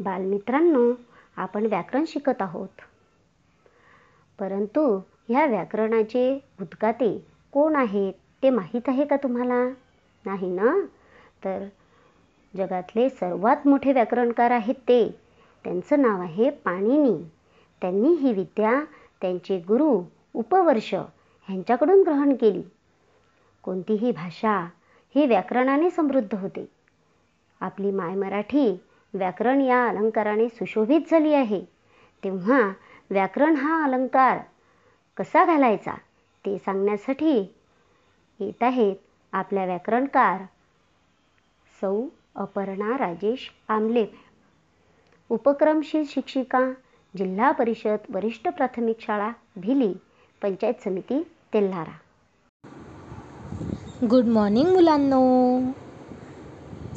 बालमित्रांनो आपण व्याकरण शिकत आहोत. परंतु ह्या व्याकरणाचे उद्गाते कोण आहेत ते माहीत आहे का तुम्हाला? नाही ना? तर जगातले सर्वात मोठे व्याकरणकार आहेत ते. त्यांचं नाव आहे पाणिनी. त्यांनी ही विद्या त्यांचे गुरु उपवर्ष ह्यांच्याकडून ग्रहण केली. कोणतीही भाषा ही व्याकरणाने समृद्ध होते. आपली माय मराठी व्याकरण या अलंकाराने सुशोभित झाली आहे. तेव्हा व्याकरण हा अलंकार कसा घालायचा ते सांगण्यासाठी येत आहेत आपल्या व्याकरणकार सौ अपर्णा राजेश आमले उपक्रमशील शिक्षिका जिल्हा परिषद वरिष्ठ प्राथमिक शाळा भिली पंचायत समिती तेल्हारा. गुड मॉर्निंग मुलांनो.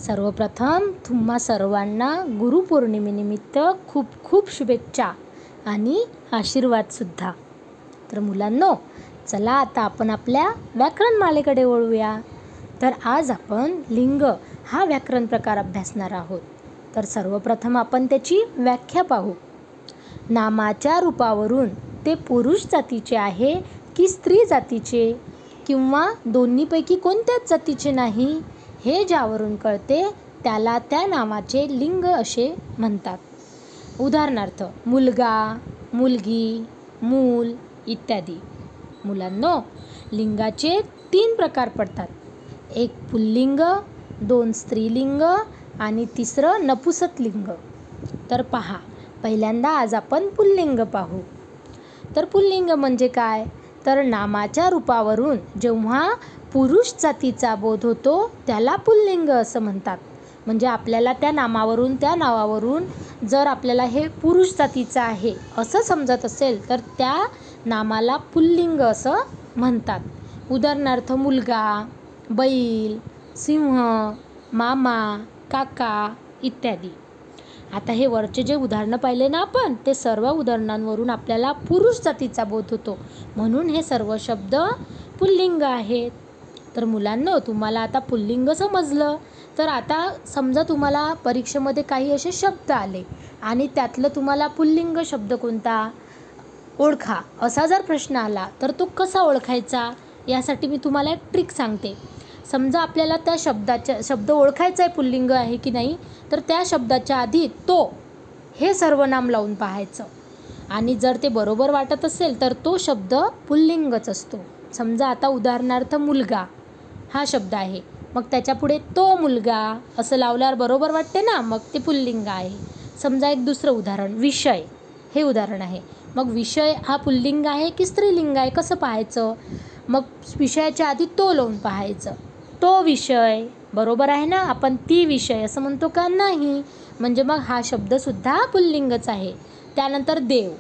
सर्वप्रथम तुम्हा सर्वांना गुरुपौर्णिमेनिमित्त खूप खूप शुभेच्छा आणि आशीर्वादसुद्धा तर मुलांनो चला आता आपण आपल्या व्याकरण मालेकडे वळूया. तर आज आपण लिंग हा व्याकरण प्रकार अभ्यासणार आहोत. तर सर्वप्रथम आपण त्याची व्याख्या पाहू. नामाच्या रूपावरून ते पुरुष जातीचे आहे की स्त्री जातीचे? किंवा दोन्हीपैकी कोणत्याच जातीचे नाही? हे ज्यावरून कळते त्याला त्या नामाचे लिंग असे म्हणतात. उदाहरणार्थ मुलगा मुलगी मूल इत्यादी. मुलांनो लिंगाचे तीन प्रकार पडतात. एक पुल्लिंग दोन स्त्रीलिंग आणि तिसरं नपुसतलिंग तर पहा पहिल्यांदा आज आपण पुल्लिंग पाहू. तर पुल्लिंग म्हणजे काय? तर नामाच्या रूपावरून जेव्हा पुरुष जातीचा बोध होतो त्याला पुल्लिंग असं म्हणतात. म्हणजे आपल्याला त्या नामावरून त्या नावावरून जर आपल्याला हे पुरुष जातीचं आहे असं समजत असेल तर त्या नामाला पुल्लिंग असं म्हणतात. उदाहरणार्थ मुलगा बैल सिंह मामा काका इत्यादी. आता हे वरचे जे उदाहरणं पाहिले ना आपण ते सर्व उदाहरणांवरून आपल्याला पुरुष जातीचा बोध होतो. म्हणून हे सर्व शब्द पुल्लिंग आहेत. तर मुलांनो तुम्हाला आता पुल्लिंग समजलं. तर आता समजा तुम्हाला परीक्षेमध्ये काही असे शब्द आले आणि त्यातलं तुम्हाला पुल्लिंग शब्द कोणता? ओळखा. असा जर प्रश्न आला तर तो कसा ओळखायचा? यासाठी मी तुम्हाला एक ट्रिक सांगते. समजा आपल्याला त्या शब्दाच्या शब्द ओळखायचा आहे पुल्लिंग आहे की नाही तर त्या शब्दाच्या आधी तो हे सर्वनाम लावून पाहायचं. आणि जर ते बरोबर वाटत असेल तर तो शब्द पुल्लिंगच असतो. समजा आता उदाहरणार्थ मुलगा. हा शब्द आहे. मग त्याच्यापुढे तो मुलगा असं लावल्यावर बरोबर वाटते ना? मग ते पुल्लिंग आहे. समजा एक दुसरं उदाहरण विषय. हे उदाहरण आहे. मग विषय हा पुल्लिंग आहे की स्त्रीलिंग आहे? कसं पाहायचं? मग विषयाच्या आधी तो लावून पाहायचं. तो विषय बरोबर आहे ना? आपण ती विषय असं म्हणतो का नाही? म्हणजे मग हा शब्दसुद्धा पुल्लिंगच आहे. त्यानंतर देव.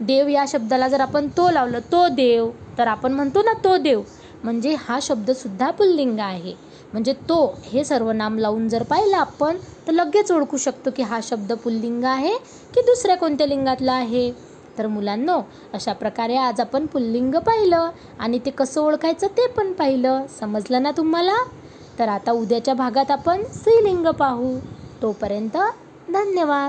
देव या शब्दाला जर आपण तो लावलं तो देव तर आपण म्हणतो ना तो देव. म्हणजे हा शब्दसुद्धा पुल्लिंग आहे. म्हणजे तो हे सर्वनाम लावून जर पाहिलं आपण तर लगेच ओळखू शकतो की हा शब्द पुल्लिंग आहे की दुसऱ्या कोणत्या लिंगातला आहे. तर मुलांनो अशा प्रकारे आज आपण पुल्लिंग पाहिलं आणि ते कसं ओळखायचं ते पण पाहिलं. समजलं ना तुम्हाला? तर आता उद्याच्या भागात आपण स्त्रीलिंग पाहू. तोपर्यंत धन्यवाद.